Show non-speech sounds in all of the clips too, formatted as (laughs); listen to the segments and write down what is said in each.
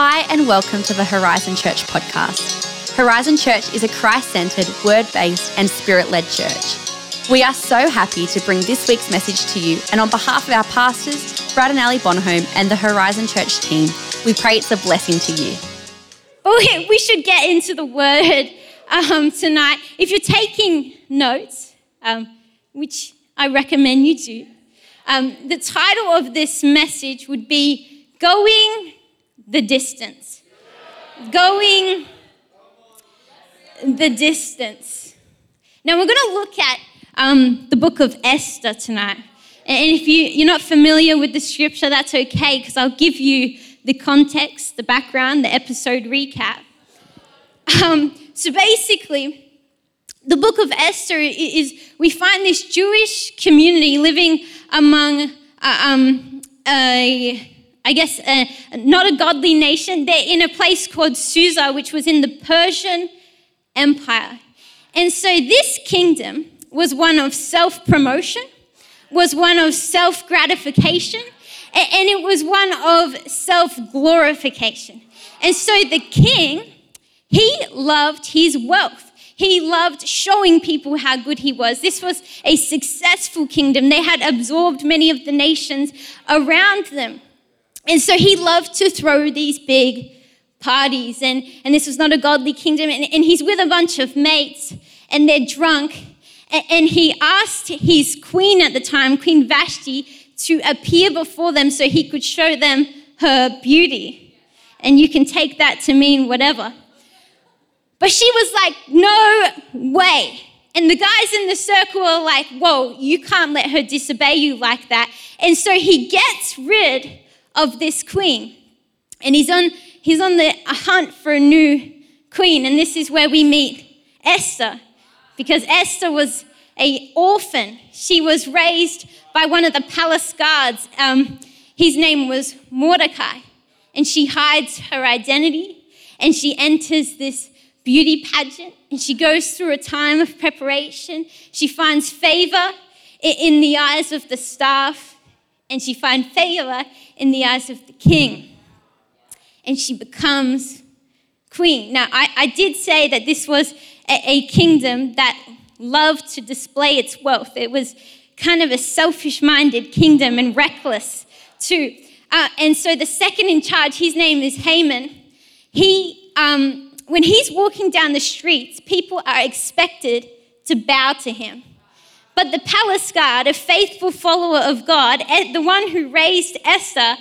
Hi, and welcome to the Horizon Church podcast. Horizon Church is a Christ centered, word based, and spirit led church. We are so happy to bring this week's message to you, and on behalf of our pastors, Brad and Ali Bonholm, and the Horizon Church team, we pray it's a blessing to you. Oh, we should get into the word um, tonight. If you're taking notes, um, which I recommend you do, um, the title of this message would be Going the Distance. Going the Distance. Now, we're going to look at um, the book of Esther tonight. And if you, you're not familiar with the scripture, that's okay, because I'll give you the context, the background, the episode recap. Um, so basically, the book of Esther is we find this Jewish community living among, uh, um, a, I guess, uh, not a godly nation. They're in a place called Susa, which was in the Persian Empire. And so this kingdom was one of self promotion, was one of self gratification, and it was one of self glorification. And so the king, he loved his wealth. He loved showing people how good he was. This was a successful kingdom. They had absorbed many of the nations around them. And so he loved to throw these big parties. And, and this was not a godly kingdom. And, and he's with a bunch of mates, and they're drunk. And, and he asked his queen at the time, Queen Vashti, to appear before them so he could show them her beauty. And you can take that to mean whatever. But she was like, no way. And the guys in the circle are like, whoa, you can't let her disobey you like that. And so he gets rid of this queen. And he's on, he's on the hunt for a new queen. And this is where we meet Esther. Because Esther was a orphan. She was raised by one of the palace guards. Um, his name was Mordecai. And she hides her identity and she enters this beauty pageant and she goes through a time of preparation. She finds favor in the eyes of the staff and she finds favor in the eyes of the king. And she becomes queen. Now, I, I did say that this was a, a kingdom that loved to display its wealth. It was kind of a selfish minded kingdom and reckless too. Uh, and so the second in charge, his name is Haman. He um, when he's walking down the streets, people are expected to bow to him. But the palace guard, a faithful follower of God, eh, the one who raised Esther,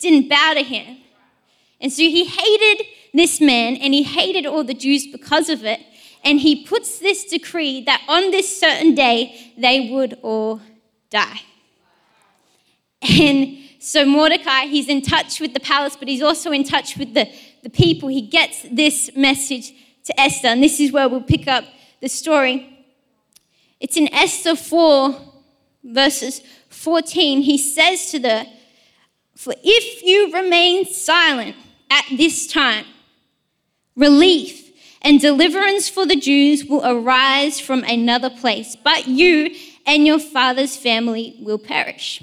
didn't bow to him. And so he hated this man and he hated all the Jews because of it. And he puts this decree that on this certain day they would all die. And so Mordecai, he's in touch with the palace, but he's also in touch with the the people, he gets this message to Esther. And this is where we'll pick up the story. It's in Esther 4, verses 14. He says to the, For if you remain silent at this time, relief and deliverance for the Jews will arise from another place, but you and your father's family will perish.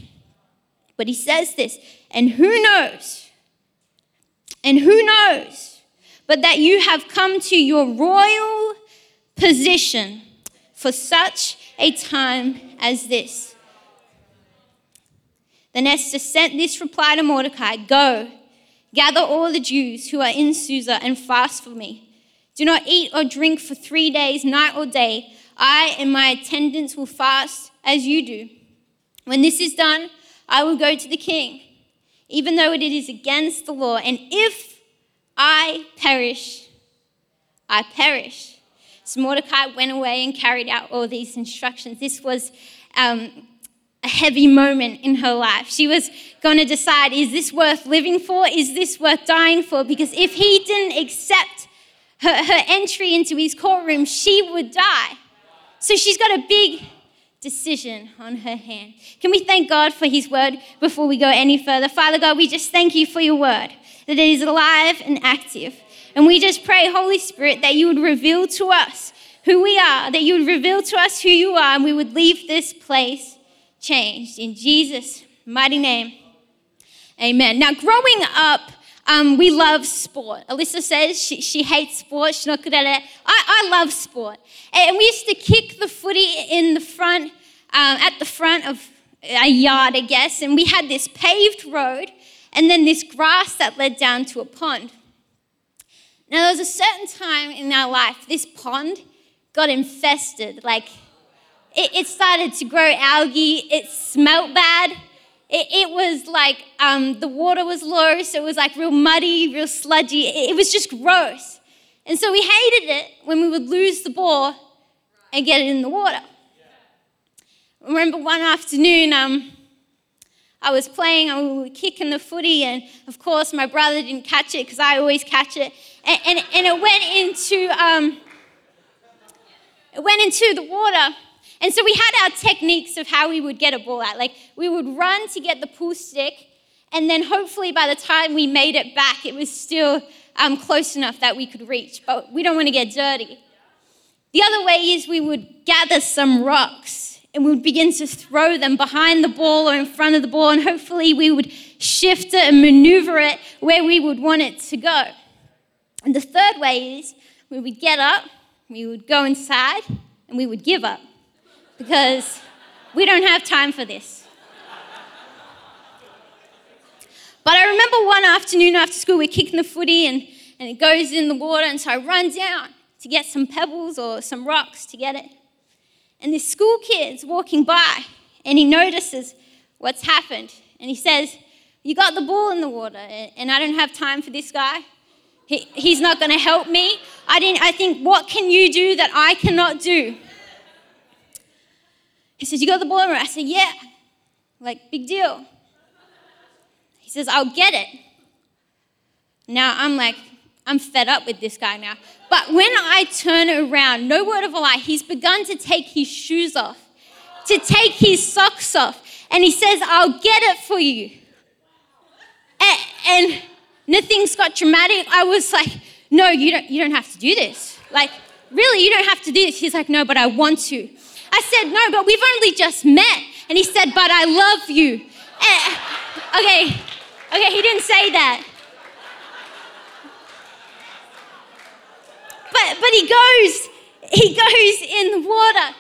But he says this, and who knows? And who knows but that you have come to your royal position for such a time as this? Then Esther sent this reply to Mordecai Go, gather all the Jews who are in Susa and fast for me. Do not eat or drink for three days, night or day. I and my attendants will fast as you do. When this is done, I will go to the king even though it is against the law. And if I perish, I perish. So Mordecai went away and carried out all these instructions. This was um, a heavy moment in her life. She was going to decide is this worth living for? Is this worth dying for? Because if he didn't accept her, her entry into his courtroom, she would die. So she's got a big decision on her hand. Can we thank God for His word before we go any further? Father God, we just thank you for your word, that it is alive and active. And we just pray, Holy Spirit, that you would reveal to us who we are, that you would reveal to us who you are, and we would leave this place changed. In Jesus' mighty name, amen. Now, growing up, um, we love sport. Alyssa says she, she hates sport, she's not good at it. I, I love sport. And we used to kick the footy in the front, um, at the front of a yard, I guess, and we had this paved road and then this grass that led down to a pond. Now, there was a certain time in our life, this pond got infested. Like, it, it started to grow algae, it smelt bad. It, it was like um, the water was low, so it was like real muddy, real sludgy. It, it was just gross. And so we hated it when we would lose the ball and get it in the water. I remember one afternoon, um, I was playing and we were kicking the footy, and of course, my brother didn't catch it because I always catch it. And, and, and, it went into um, it went into the water. And so we had our techniques of how we would get a ball out. Like we would run to get the pool stick, and then hopefully by the time we made it back, it was still um, close enough that we could reach. But we don't want to get dirty. The other way is we would gather some rocks and we would begin to throw them behind the ball or in front of the ball, and hopefully we would shift it and maneuver it where we would want it to go. And the third way is we would get up, we would go inside, and we would give up because we don't have time for this. But I remember one afternoon after school, we're kicking the footy and, and it goes in the water, and so I run down to get some pebbles or some rocks to get it. And this school kid's walking by and he notices what's happened. And he says, You got the ball in the water, and I don't have time for this guy. He, he's not going to help me. I, didn't, I think, What can you do that I cannot do? He says, You got the ball in the water? I said, Yeah. Like, big deal. He says, I'll get it. Now I'm like, I'm fed up with this guy now. But when I turn around, no word of a lie, he's begun to take his shoes off, to take his socks off. And he says, I'll get it for you. And, and nothing's got dramatic. I was like, no, you don't, you don't have to do this. Like, really, you don't have to do this. He's like, no, but I want to. I said, no, but we've only just met. And he said, but I love you. And, okay, okay, he didn't say that. But, but he goes, he goes in the water.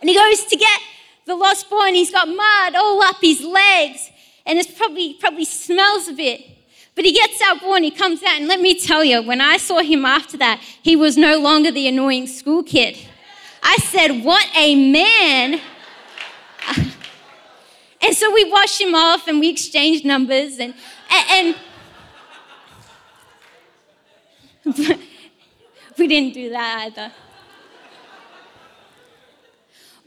And he goes to get the lost boy, and he's got mud all up his legs. And it probably, probably smells a bit. But he gets out boy and he comes out. And let me tell you, when I saw him after that, he was no longer the annoying school kid. I said, What a man. (laughs) And so we washed him off and we exchanged numbers and, and, and (laughs) we didn't do that either.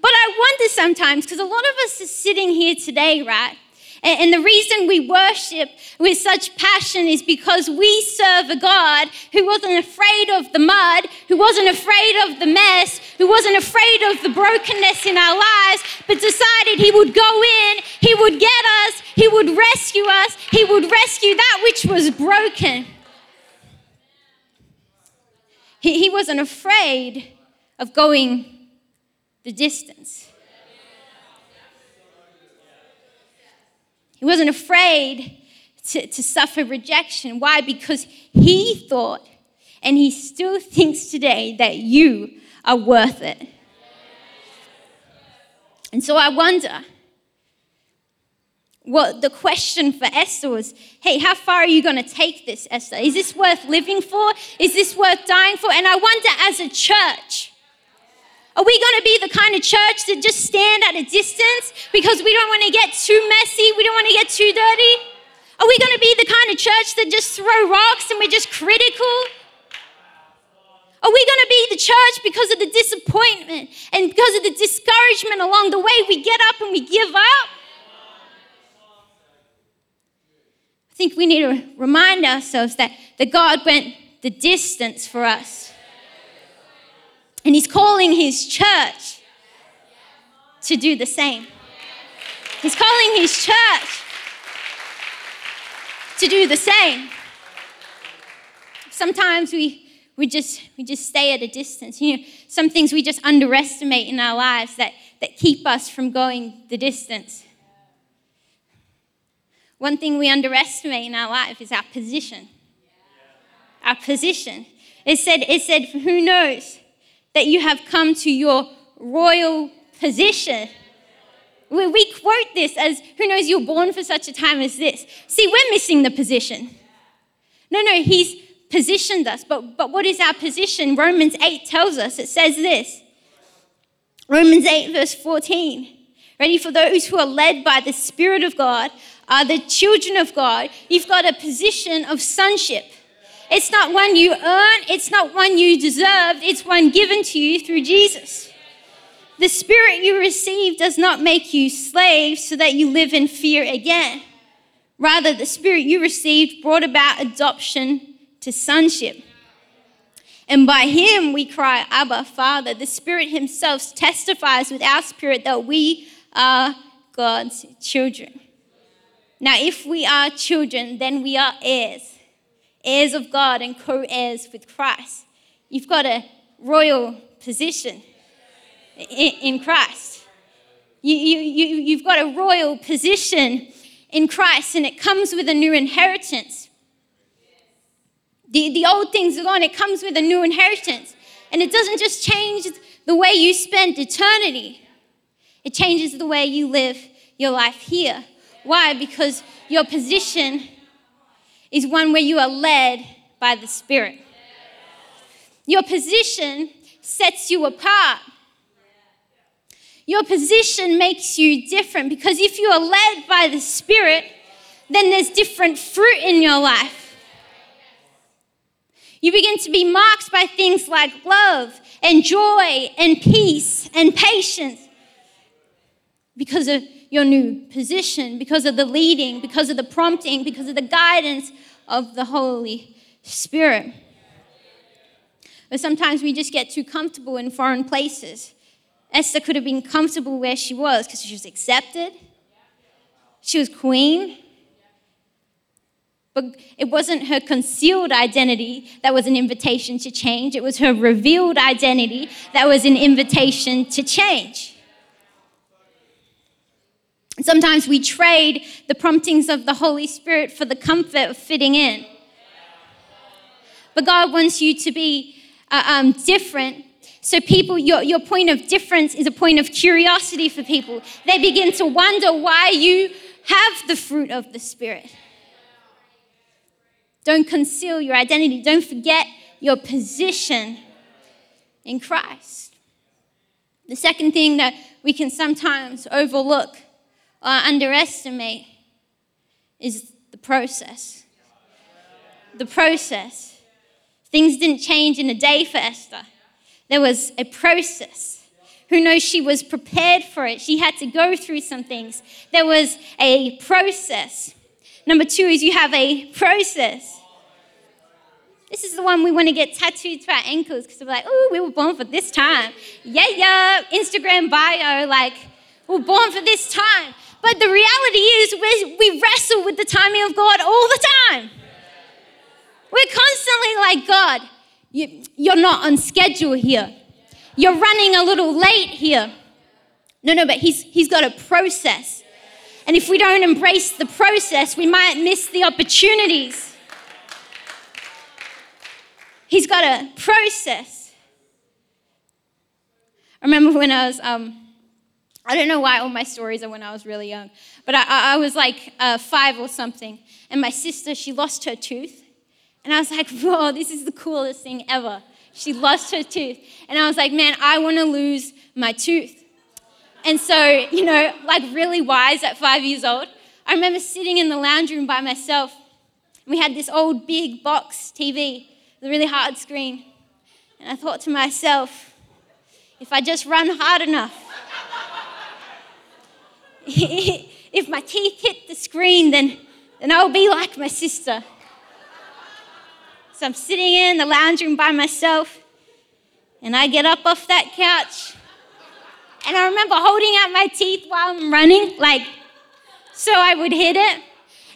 But I wonder sometimes, because a lot of us are sitting here today, right? And, the reason we worship with such passion is because we serve a God who wasn't afraid of the mud, who wasn't afraid of the mess, who wasn't afraid of the brokenness in our lives, but decided He would go in, He would get us, He would rescue us, He would rescue that which was broken. He, he wasn't afraid of going the distance. He wasn't afraid to, to suffer rejection. Why? Because he thought, and he still thinks today, that you are worth it. And so I wonder what the question for Esther was hey, how far are you going to take this, Esther? Is this worth living for? Is this worth dying for? And I wonder, as a church, are we going to be the kind of church that just stand at a distance because we don't want to get too messy? We don't want to get too dirty? Are we going to be the kind of church that just throw rocks and we're just critical? Are we going to be the church because of the disappointment and because of the discouragement along the way we get up and we give up? Think we need to remind ourselves that, that God went the distance for us. And He's calling His church to do the same. He's calling His church to do the same. Sometimes we, we, just, we just stay at a distance. You know, some things we just underestimate in our lives that, that keep us from going the distance. One thing we underestimate in our life is our position. Our position. It said, it said, who knows that you have come to your royal position. We, we quote this as, who knows you're born for such a time as this. See, we're missing the position. No, no, he's positioned us. But, but what is our position? Romans 8 tells us, it says this Romans 8, verse 14. Ready for those who are led by the Spirit of God are the children of God. You've got a position of sonship. It's not one you earn, it's not one you deserved, it's one given to you through Jesus. The spirit you receive does not make you slaves so that you live in fear again. Rather, the spirit you received brought about adoption to sonship. And by him we cry, Abba, Father. The Spirit Himself testifies with our spirit that we are God's children. Now, if we are children, then we are heirs, heirs of God and co heirs with Christ. You've got a royal position in Christ. You, you, you, you've got a royal position in Christ, and it comes with a new inheritance. The, the old things are gone, it comes with a new inheritance. And it doesn't just change the way you spend eternity, it changes the way you live your life here. Why? Because your position is one where you are led by the Spirit. Your position sets you apart. Your position makes you different because if you are led by the Spirit, then there's different fruit in your life. You begin to be marked by things like love and joy and peace and patience because of your new position, because of the leading, because of the prompting, because of the guidance of the Holy Spirit. But sometimes we just get too comfortable in foreign places. Esther could have been comfortable where she was because she was accepted, she was queen. But it wasn't her concealed identity that was an invitation to change, it was her revealed identity that was an invitation to change. Sometimes we trade the promptings of the Holy Spirit for the comfort of fitting in. But God wants you to be uh, um, different. So, people, your, your point of difference is a point of curiosity for people. They begin to wonder why you have the fruit of the Spirit. Don't conceal your identity. Don't forget your position in Christ. The second thing that we can sometimes overlook or underestimate is the process. The process. Things didn't change in a day for Esther. There was a process. Who knows she was prepared for it? She had to go through some things. There was a process. Number two is you have a process. This is the one we want to get tattooed to our ankles because we're like, oh, we were born for this time. Yeah, yeah, Instagram bio, like, we're born for this time. But the reality is, we wrestle with the timing of God all the time. We're constantly like, God, you, are not on schedule here. You're running a little late here. No, no, but he's, he's got a process. And if we don't embrace the process, we might miss the opportunities. He's got a process. I remember when I was um, I don't know why all my stories are when I was really young, but I, I was like uh, five or something, and my sister, she lost her tooth. And I was like, (laughs) whoa, this is the coolest thing ever. She lost her tooth. And I was like, man, I want to lose my tooth. And so, you know, like really wise at five years old, I remember sitting in the lounge room by myself. We had this old big box TV, the really hard screen. And I thought to myself, if I just run hard enough, (laughs) if my teeth hit the screen, then, then I'll be like my sister. So I'm sitting in the lounge room by myself, and I get up off that couch, and I remember holding out my teeth while I'm running, like, so I would hit it.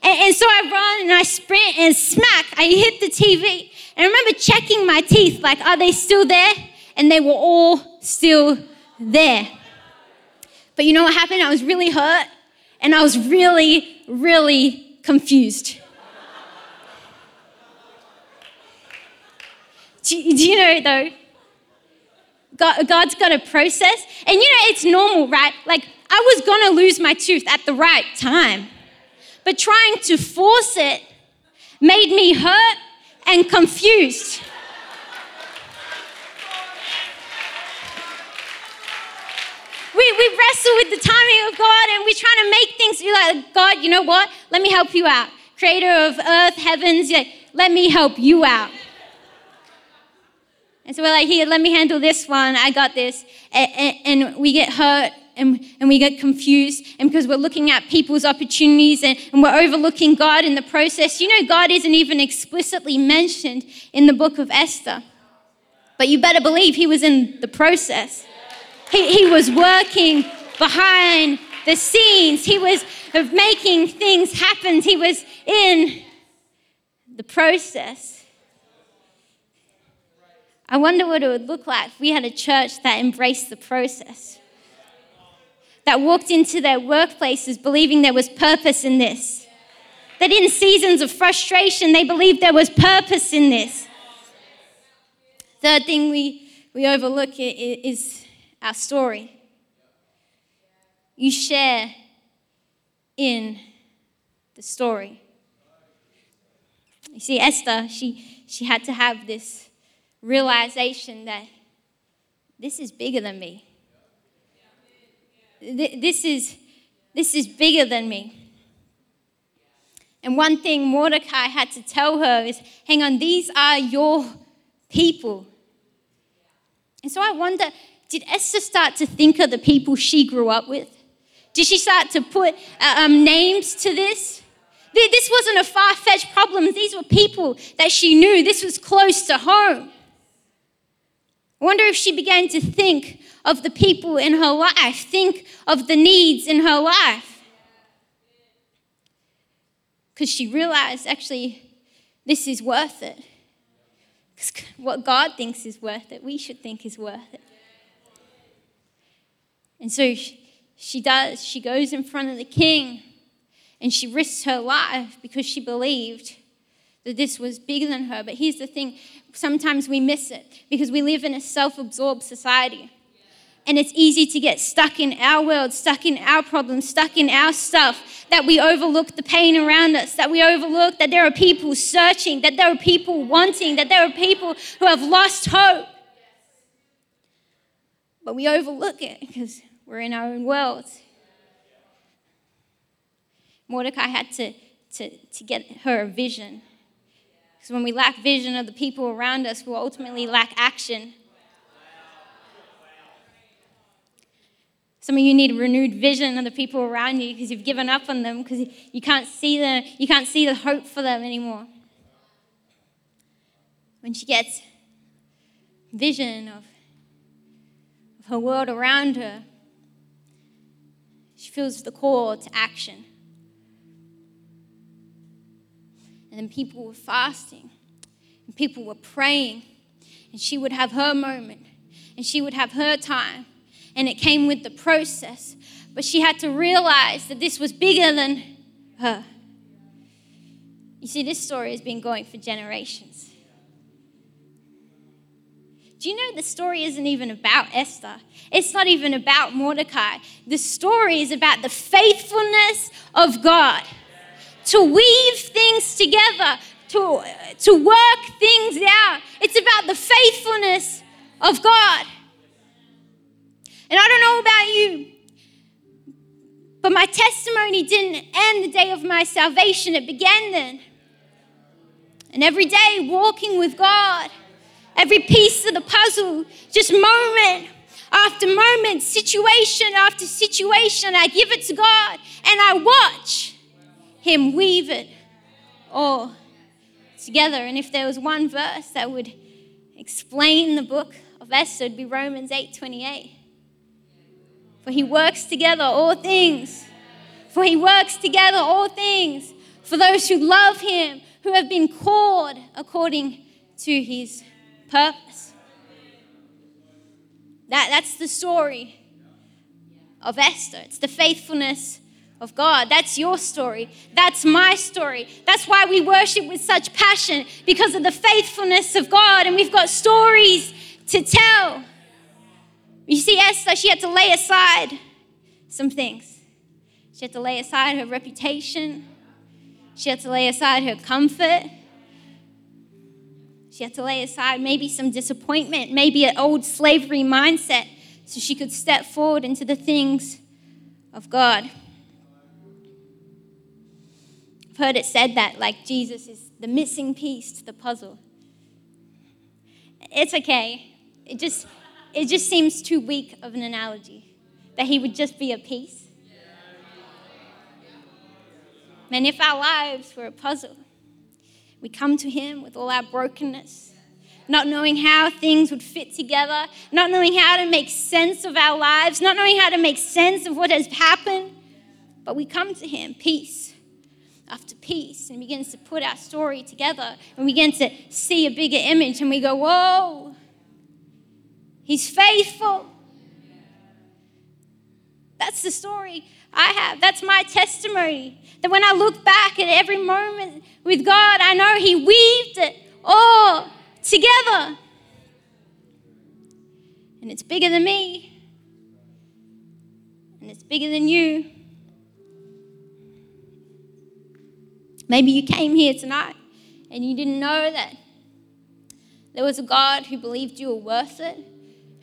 And, and so I run and I sprint and smack, I hit the TV. And I remember checking my teeth, like, are they still there? And they were all still there. But you know what happened? I was really hurt and I was really, really confused. do, do you know though? God, God's got a process, and you know, it's normal, right? Like, I was gonna lose my tooth at the right time, but trying to force it made me hurt and confused. We, we wrestle with the timing of God and we're trying to make things be like, God, you know what? Let me help you out. Creator of earth, heavens, yeah, let me help you out. And so we're like, here, let me handle this one. I got this. And, and, and we get hurt and, and we get confused. And because we're looking at people's opportunities and, and we're overlooking God in the process, you know, God isn't even explicitly mentioned in the book of Esther. But you better believe he was in the process. He, he was working behind the scenes, he was of making things happen, he was in the process. I wonder what it would look like if we had a church that embraced the process, that walked into their workplaces believing there was purpose in this, that in seasons of frustration, they believed there was purpose in this. Third thing we, we overlook is our story. You share in the story. You see, Esther, she, she had to have this realization that this is bigger than me. This is, this is bigger than me. And one thing Mordecai had to tell her is hang on, these are your people. And so I wonder did Esther start to think of the people she grew up with? Did she start to put uh, um, names to this? This wasn't a far fetched problem. These were people that she knew. This was close to home. I wonder if she began to think of the people in her life, think of the needs in her life. Because she realized actually, this is worth it. Because what God thinks is worth it, we should think is worth it. And so she does, she goes in front of the king and she risks her life because she believed that this was bigger than her. But here's the thing sometimes we miss it because we live in a self absorbed society. And it's easy to get stuck in our world, stuck in our problems, stuck in our stuff, that we overlook the pain around us, that we overlook that there are people searching, that there are people wanting, that there are people who have lost hope. But we overlook it because we're in our own world. Mordecai had to, to, to get her a vision. Because when we lack vision of the people around us, we'll ultimately lack action. Some of you need a renewed vision of the people around you because you've given up on them because you can't see the you can't see the hope for them anymore. When she gets vision of, of her world around her, she feels the call to action. And then people were fasting, and people were praying, and she would have her moment, and she would have her time, and it came with the process. But she had to realize that this was bigger than her. You see, this story has been going for generations. Do you know the story isn't even about Esther? It's not even about Mordecai. The story is about the faithfulness of God to weave things together, to, to work things out. It's about the faithfulness of God. And I don't know about you, but my testimony didn't end the day of my salvation, it began then. And every day, walking with God every piece of the puzzle, just moment after moment, situation after situation. I give it to God and I watch Him weave it all together. And if there was one verse that would explain the book of Esther, it'd be Romans 8 28. For He works together all things. For He works together all things for those who love Him, who have been called according to His purpose. That, that's the story of Esther. It's the faithfulness of God. That's your story. That's my story. That's why we worship with such passion because of the faithfulness of God, and we've got stories to tell. You see, Esther, she had to lay aside some things. She had to lay aside her reputation, she had to lay aside her comfort. She had to lay aside maybe some disappointment, maybe an old slavery mindset, so she could step forward into the things of God. I've heard it said that like Jesus is the missing piece to the puzzle. It's okay. It just it just seems too weak of an analogy that he would just be a piece. Man, if our lives were a puzzle, we come to him with all our brokenness, not knowing how things would fit together, not knowing how to make sense of our lives, not knowing how to make sense of what has happened. But we come to him, piece after piece, and begins to put our story together and we begin to see a bigger image and we go, Whoa, he's faithful. That's the story I have. That's my testimony. That when I look back at every moment with God, I know He weaved it all together. And it's bigger than me, and it's bigger than you. Maybe you came here tonight and you didn't know that there was a God who believed you were worth it,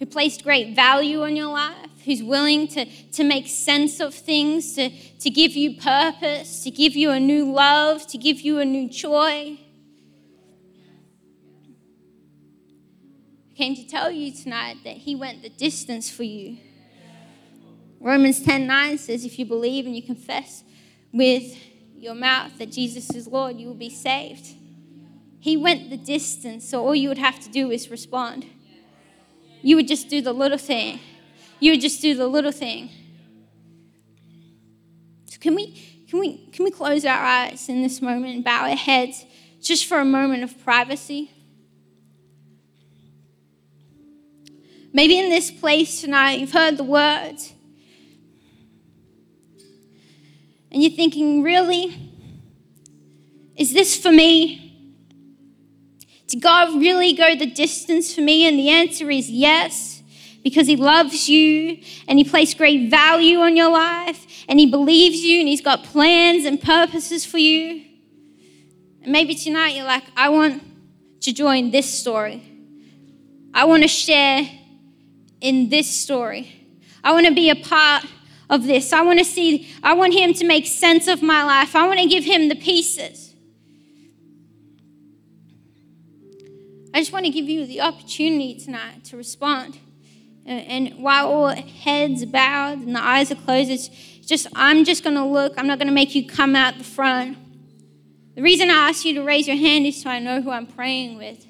who placed great value on your life, who's willing to, to make sense of things, to, to give you purpose, to give you a new love, to give you a new joy. I came to tell you tonight that He went the distance for you. Romans 10 9 says, If you believe and you confess with your mouth that Jesus is Lord, you will be saved. He went the distance, so all you would have to do is respond. You would just do the little thing. You would just do the little thing. So can we can we can we close our eyes in this moment and bow our heads just for a moment of privacy? Maybe in this place tonight you've heard the words and you're thinking, really? Is this for me? Did God really go the distance for me? And the answer is yes, because He loves you and He placed great value on your life and He believes you and He's got plans and purposes for you. And maybe tonight you're like, I want to join this story. I want to share in this story. I want to be a part of this. I want to see, I want Him to make sense of my life. I want to give Him the pieces. I just want to give you the opportunity tonight to respond. And while all heads bowed and the eyes are closed, it's just, I'm just going to look. I'm not going to make you come out the front. The reason I ask you to raise your hand is so I know who I'm praying with.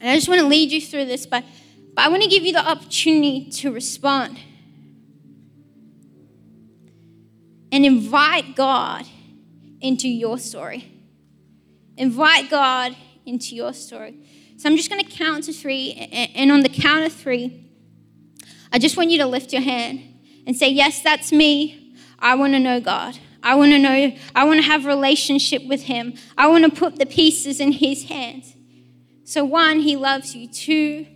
And I just want to lead you through this, but, but I want to give you the opportunity to respond. and invite God into your story. Invite God into your story. So I'm just going to count to three, and on the count of three, I just want you to lift your hand and say, Yes, that's me. I want to know God. I want to know, I want to have a relationship with him. I want to put the pieces in his hands. So one, he loves you. Two,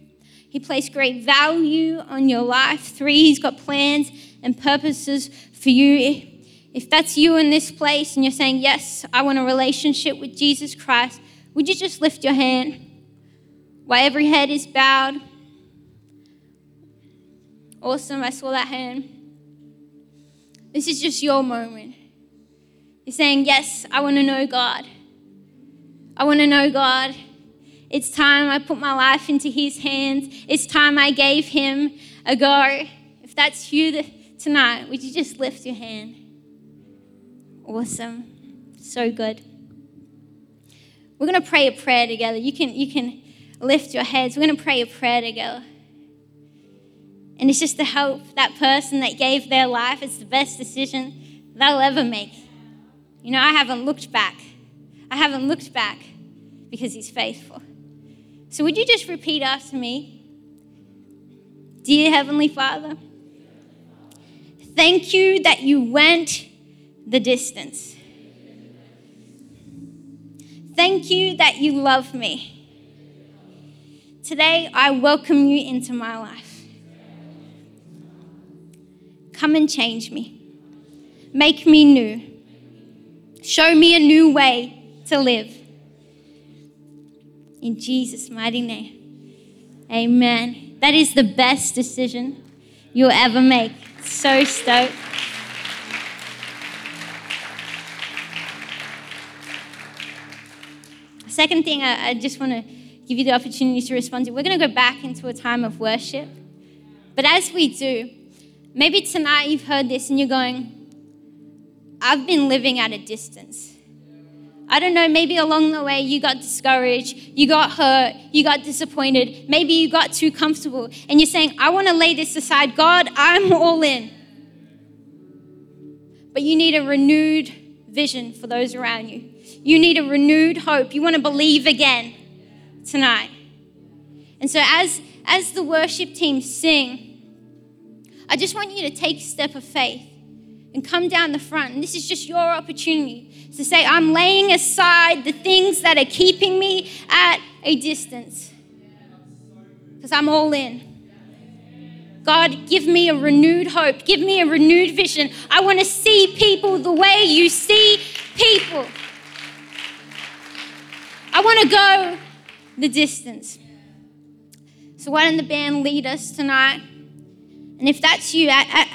he placed great value on your life. Three, he's got plans and purposes for you. If that's you in this place and you're saying, Yes, I want a relationship with Jesus Christ, would you just lift your hand while every head is bowed? Awesome, I saw that hand. This is just your moment. You're saying, Yes, I want to know God. I want to know God. It's time I put my life into His hands. It's time I gave Him a go. If that's you tonight, would you just lift your hand? Awesome. So good. We're going to pray a prayer together. You can, you can lift your heads. We're going to pray a prayer together. And it's just to help that person that gave their life. It's the best decision they'll ever make. You know, I haven't looked back. I haven't looked back because he's faithful. So, would you just repeat after me? Dear Heavenly Father, Thank you that you went the distance. Thank you that you love me. Today, I welcome you into my life. Come and change me. Make me new. Show me a new way to live. In Jesus' mighty name. Amen. That is the best decision you'll ever make. So stoked. Second thing, I, I just want to give you the opportunity to respond to. We're going to go back into a time of worship. But as we do, maybe tonight you've heard this and you're going, I've been living at a distance. I don't know, maybe along the way you got discouraged, you got hurt, you got disappointed, maybe you got too comfortable, and you're saying, I want to lay this aside. God, I'm all in. But you need a renewed vision for those around you. You need a renewed hope. You want to believe again tonight. And so as as the worship team sing, I just want you to take a step of faith and come down the front. And this is just your opportunity to say, I'm laying aside the things that are keeping me at a distance because I'm all in. God, give me a renewed hope. Give me a renewed vision. I want to see people the way you see people. I want to go the distance. So, why don't the band lead us tonight? And if that's you,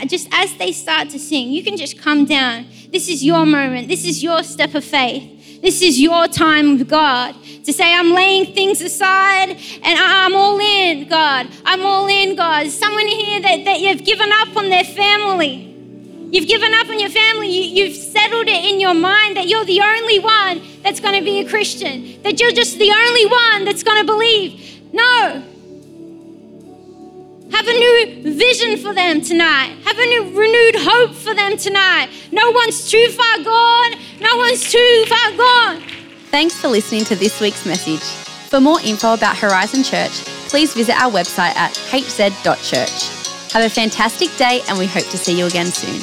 just as they start to sing, you can just come down. This is your moment. This is your step of faith. This is your time with God to say, I'm laying things aside and I'm all in, God. I'm all in, God. Someone here that, that you've given up on their family. You've given up on your family. You, you've settled it in your mind that you're the only one that's going to be a Christian, that you're just the only one that's going to believe. No. Have a new vision for them tonight. Have a new renewed hope for them tonight. No one's too far gone. No one's too far gone. Thanks for listening to this week's message. For more info about Horizon Church, please visit our website at hz.church. Have a fantastic day, and we hope to see you again soon.